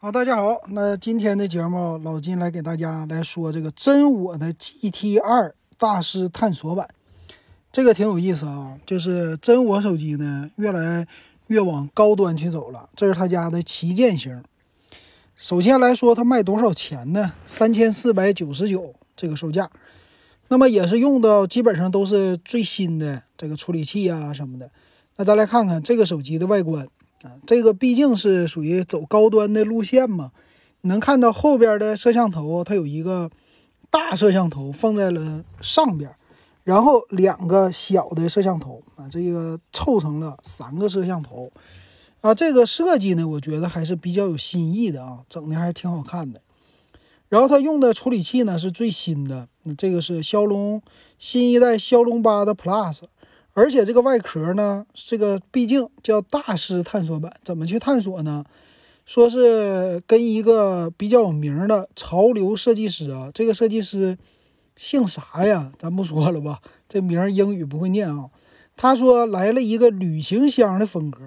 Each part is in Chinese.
好，大家好，那今天的节目，老金来给大家来说这个真我的 GT 二大师探索版，这个挺有意思啊。就是真我手机呢，越来越往高端去走了。这是他家的旗舰型。首先来说，它卖多少钱呢？三千四百九十九这个售价。那么也是用的基本上都是最新的这个处理器啊什么的。那咱来看看这个手机的外观。啊，这个毕竟是属于走高端的路线嘛，能看到后边的摄像头，它有一个大摄像头放在了上边，然后两个小的摄像头啊，这个凑成了三个摄像头啊。这个设计呢，我觉得还是比较有新意的啊，整的还是挺好看的。然后它用的处理器呢是最新的，那这个是骁龙新一代骁龙八的 Plus。而且这个外壳呢，这个毕竟叫大师探索版，怎么去探索呢？说是跟一个比较有名的潮流设计师啊，这个设计师姓啥呀？咱不说了吧，这名英语不会念啊。他说来了一个旅行箱的风格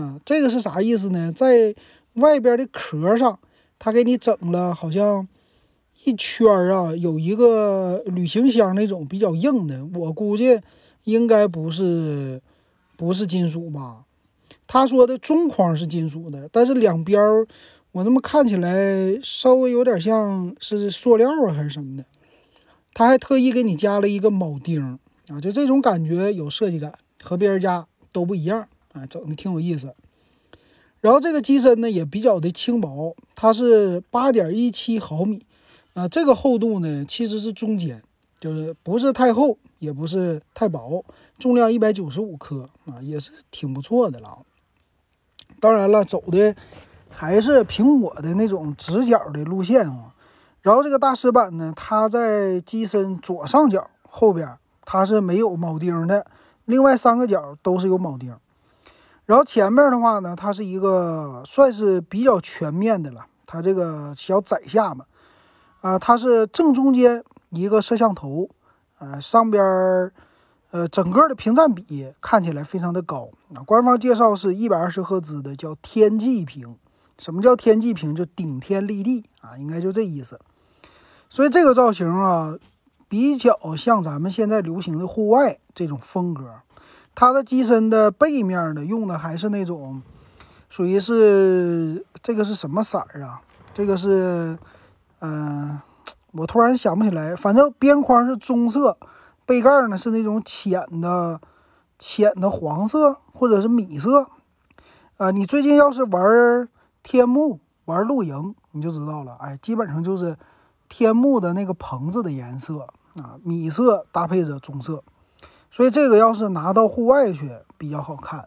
啊，这个是啥意思呢？在外边的壳上，他给你整了好像一圈啊，有一个旅行箱那种比较硬的，我估计。应该不是，不是金属吧？他说的中框是金属的，但是两边我那么看起来稍微有点像是塑料啊，还是什么的。他还特意给你加了一个铆钉啊，就这种感觉有设计感，和别人家都不一样啊，整的挺有意思。然后这个机身呢也比较的轻薄，它是八点一七毫米啊，这个厚度呢其实是中间，就是不是太厚。也不是太薄，重量一百九十五克啊，也是挺不错的了。当然了，走的还是苹果的那种直角的路线啊。然后这个大师版呢，它在机身左上角后边它是没有铆钉的，另外三个角都是有铆钉。然后前面的话呢，它是一个算是比较全面的了，它这个小窄下嘛，啊，它是正中间一个摄像头。呃，上边儿，呃，整个的屏占比看起来非常的高。那官方介绍是一百二十赫兹的，叫天际屏。什么叫天际屏？就顶天立地啊，应该就这意思。所以这个造型啊，比较像咱们现在流行的户外这种风格。它的机身的背面呢，用的还是那种，属于是这个是什么色儿啊？这个是，嗯。我突然想不起来，反正边框是棕色，背盖呢是那种浅的、浅的黄色或者是米色。啊，你最近要是玩天幕、玩露营，你就知道了。哎，基本上就是天幕的那个棚子的颜色啊，米色搭配着棕色，所以这个要是拿到户外去比较好看。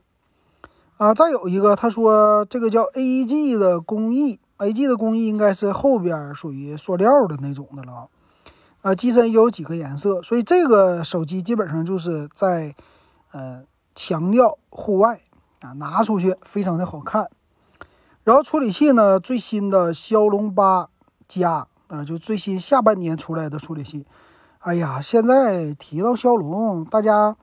啊，再有一个，他说这个叫 AEG 的工艺。A.G 的工艺应该是后边属于塑料的那种的了，啊，机身也有几个颜色，所以这个手机基本上就是在，呃，强调户外啊，拿出去非常的好看。然后处理器呢，最新的骁龙八加啊，就最新下半年出来的处理器。哎呀，现在提到骁龙，大家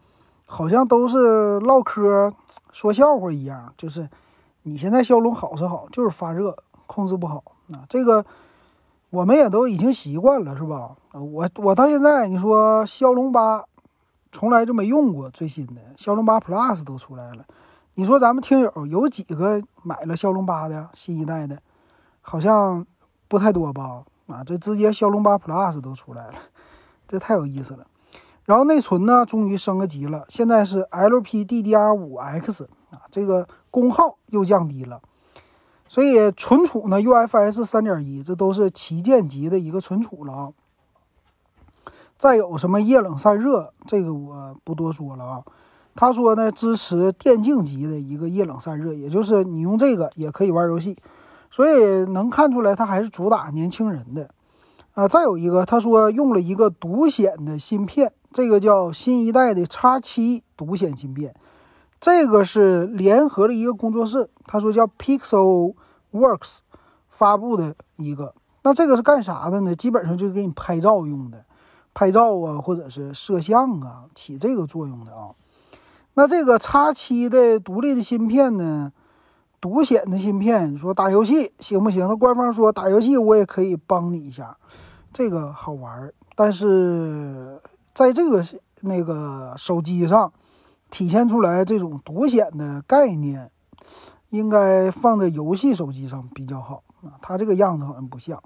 好像都是唠嗑说笑话一样，就是你现在骁龙好是好，就是发热。控制不好啊，这个我们也都已经习惯了，是吧？我我到现在你说骁龙八从来就没用过最新的骁龙八 Plus 都出来了，你说咱们听友有几个买了骁龙八的新一代的？好像不太多吧？啊，这直接骁龙八 Plus 都出来了，这太有意思了。然后内存呢，终于升个级了，现在是 LPDDR5X 啊，这个功耗又降低了。所以存储呢，UFS 三点一，这都是旗舰级的一个存储了啊。再有什么液冷散热，这个我不多说了啊。他说呢，支持电竞级的一个液冷散热，也就是你用这个也可以玩游戏。所以能看出来，它还是主打年轻人的啊。再有一个，他说用了一个独显的芯片，这个叫新一代的叉七独显芯片。这个是联合了一个工作室，他说叫 Pixel Works 发布的一个。那这个是干啥的呢？基本上就是给你拍照用的，拍照啊，或者是摄像啊，起这个作用的啊。那这个叉七的独立的芯片呢，独显的芯片，说打游戏行不行？那官方说打游戏我也可以帮你一下，这个好玩。但是在这个那个手机上体现出来这种独显的概念，应该放在游戏手机上比较好啊。它这个样子好像不像。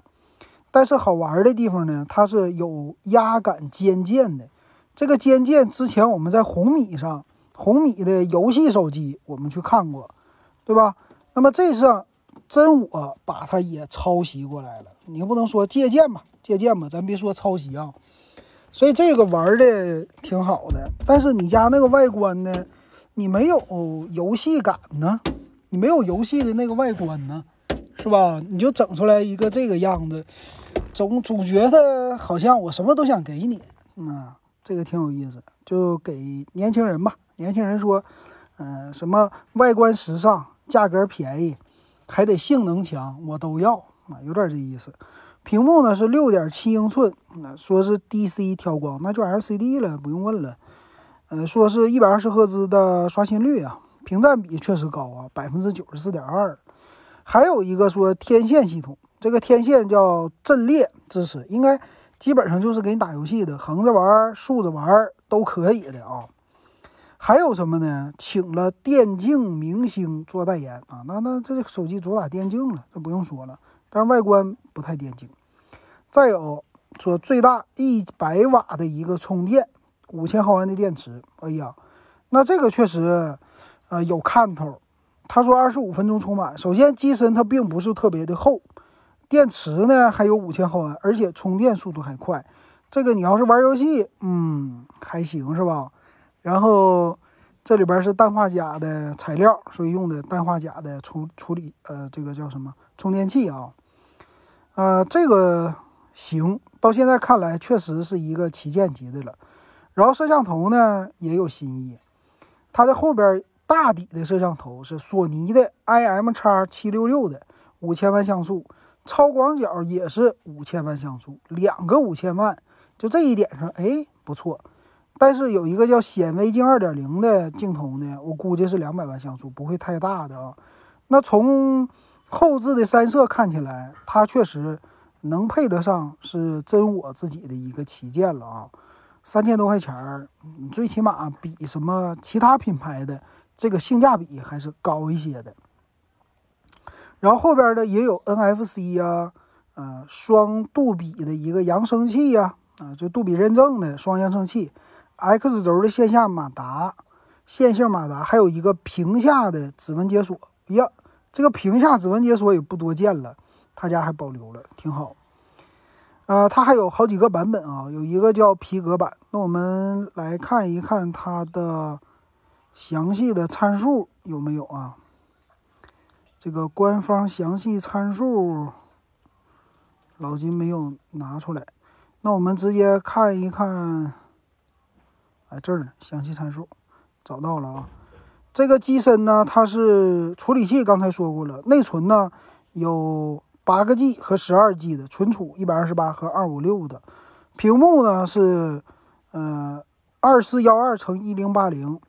但是好玩的地方呢，它是有压感肩键的。这个肩键之前我们在红米上，红米的游戏手机我们去看过，对吧？那么这次真我把它也抄袭过来了，你不能说借鉴吧，借鉴吧，咱别说抄袭啊。所以这个玩的挺好的，但是你家那个外观呢，你没有游戏感呢，你没有游戏的那个外观呢，是吧？你就整出来一个这个样子，总总觉得好像我什么都想给你，啊，这个挺有意思，就给年轻人吧。年轻人说，嗯，什么外观时尚。价格便宜，还得性能强，我都要啊，有点这意思。屏幕呢是六点七英寸，那说是 DC 调光，那就 LCD 了，不用问了。呃，说是一百二十赫兹的刷新率啊，屏占比确实高啊，百分之九十四点二。还有一个说天线系统，这个天线叫阵列支持，应该基本上就是给你打游戏的，横着玩、竖着玩都可以的啊。还有什么呢？请了电竞明星做代言啊，那那这个手机主打电竞了，那不用说了。但是外观不太电竞。再有说最大一百瓦的一个充电，五千毫安的电池。哎呀，那这个确实，呃，有看头。他说二十五分钟充满。首先机身它并不是特别的厚，电池呢还有五千毫安，而且充电速度还快。这个你要是玩游戏，嗯，还行是吧？然后这里边是氮化镓的材料，所以用的氮化镓的处处理，呃，这个叫什么充电器啊？呃，这个行，到现在看来确实是一个旗舰级的了。然后摄像头呢也有新意，它的后边大底的摄像头是索尼的 IM x 七六六的五千万像素，超广角也是五千万像素，两个五千万，就这一点上，哎，不错。但是有一个叫显微镜二点零的镜头呢，我估计是两百万像素，不会太大的啊。那从后置的三摄看起来，它确实能配得上是真我自己的一个旗舰了啊。三千多块钱儿，最起码比什么其他品牌的这个性价比还是高一些的。然后后边的也有 NFC 呀，呃，双杜比的一个扬声器呀，啊，就杜比认证的双扬声器。X 轴的线下马达、线性马达，还有一个屏下的指纹解锁。呀，这个屏下指纹解锁也不多见了，他家还保留了，挺好。呃，它还有好几个版本啊，有一个叫皮革版。那我们来看一看它的详细的参数有没有啊？这个官方详细参数，老金没有拿出来。那我们直接看一看。哎这儿呢，详细参数找到了啊。这个机身呢，它是处理器，刚才说过了。内存呢有八个 G 和十二 G 的存储，一百二十八和二五六的。屏幕呢是呃二四幺二乘一零八零，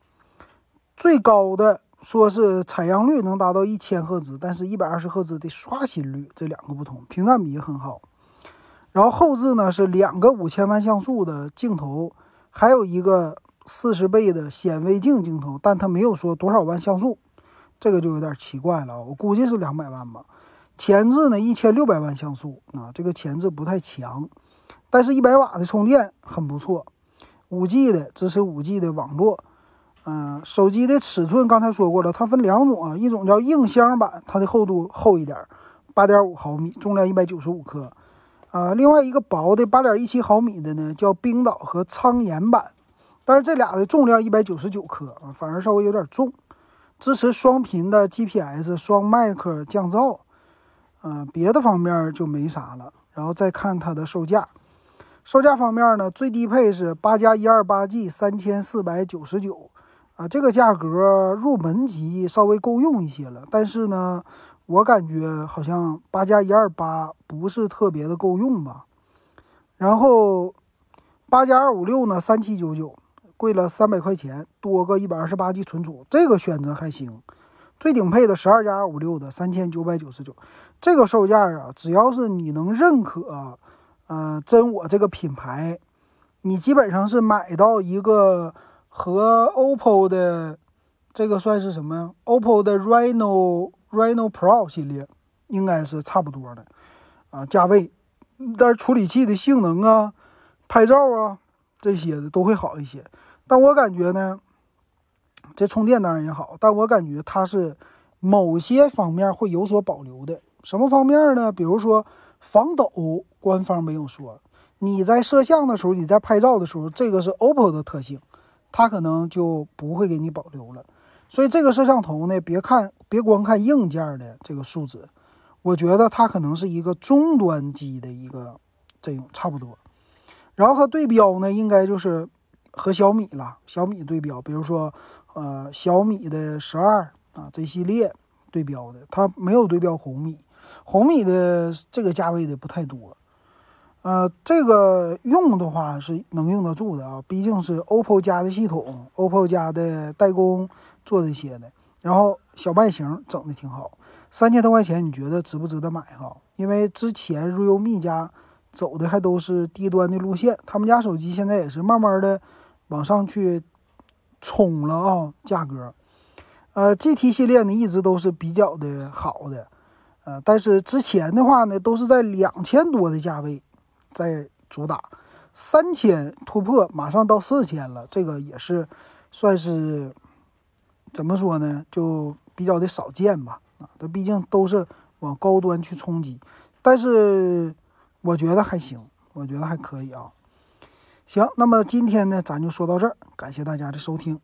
最高的说是采样率能达到一千赫兹，但是一百二十赫兹的刷新率，这两个不同。屏占比也很好。然后后置呢是两个五千万像素的镜头。还有一个四十倍的显微镜镜头，但它没有说多少万像素，这个就有点奇怪了。我估计是两百万吧。前置呢一千六百万像素啊，这个前置不太强，但是一百瓦的充电很不错。五 G 的支持五 G 的网络。嗯，手机的尺寸刚才说过了，它分两种啊，一种叫硬箱版，它的厚度厚一点，八点五毫米，重量一百九十五克。啊，另外一个薄的八点一七毫米的呢，叫冰岛和苍岩版，但是这俩的重量一百九十九克啊，反而稍微有点重。支持双频的 GPS，双麦克降噪，嗯，别的方面就没啥了。然后再看它的售价，售价方面呢，最低配是八加一二八 G，三千四百九十九啊，这个价格入门级稍微够用一些了，但是呢。我感觉好像八加一二八不是特别的够用吧，然后八加二五六呢三七九九，贵了三百块钱，多个一百二十八 G 存储，这个选择还行。最顶配的十二加二五六的三千九百九十九，这个售价啊，只要是你能认可，呃，真我这个品牌，你基本上是买到一个和 OPPO 的这个算是什么呀？OPPO 的 Reno Reno Pro 系列应该是差不多的啊，价位，但是处理器的性能啊、拍照啊这些的都会好一些。但我感觉呢。这充电当然也好，但我感觉它是某些方面会有所保留的。什么方面呢？比如说防抖，官方没有说。你在摄像的时候，你在拍照的时候，这个是 OPPO 的特性，它可能就不会给你保留了。所以这个摄像头呢，别看别光看硬件的这个数值，我觉得它可能是一个中端机的一个这种差不多。然后它对标呢，应该就是。和小米了，小米对标，比如说，呃，小米的十二啊这系列对标的，它没有对标红米，红米的这个价位的不太多，呃，这个用的话是能用得住的啊，毕竟是 OPPO 家的系统，OPPO 家的代工做这些的，然后小外形整的挺好，三千多块钱你觉得值不值得买哈？因为之前 realme 家走的还都是低端的路线，他们家手机现在也是慢慢的。往上去冲了啊，价格，呃，GT 系列呢一直都是比较的好的，呃，但是之前的话呢都是在两千多的价位在主打，三千突破，马上到四千了，这个也是算是怎么说呢，就比较的少见吧，啊，它毕竟都是往高端去冲击，但是我觉得还行，我觉得还可以啊。行，那么今天呢，咱就说到这儿，感谢大家的收听。